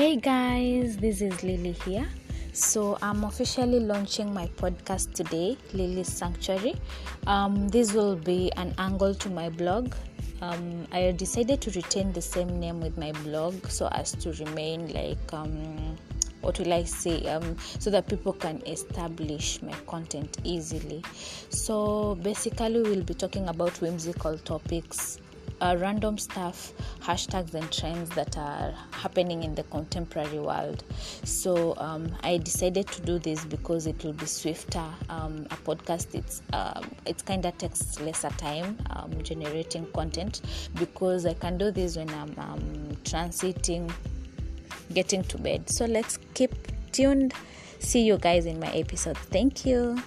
Hey guys, this is Lily here. So I'm officially launching my podcast today, Lily's Sanctuary. Um, this will be an angle to my blog. Um, I decided to retain the same name with my blog so as to remain like um, what will I say um, so that people can establish my content easily. So basically, we'll be talking about whimsical topics uh, random stuff, hashtags, and trends that are happening in the contemporary world. So um, I decided to do this because it will be swifter. Um, a podcast it's um, it kind of takes lesser time um, generating content because I can do this when I'm um, transiting, getting to bed. So let's keep tuned. See you guys in my episode. Thank you.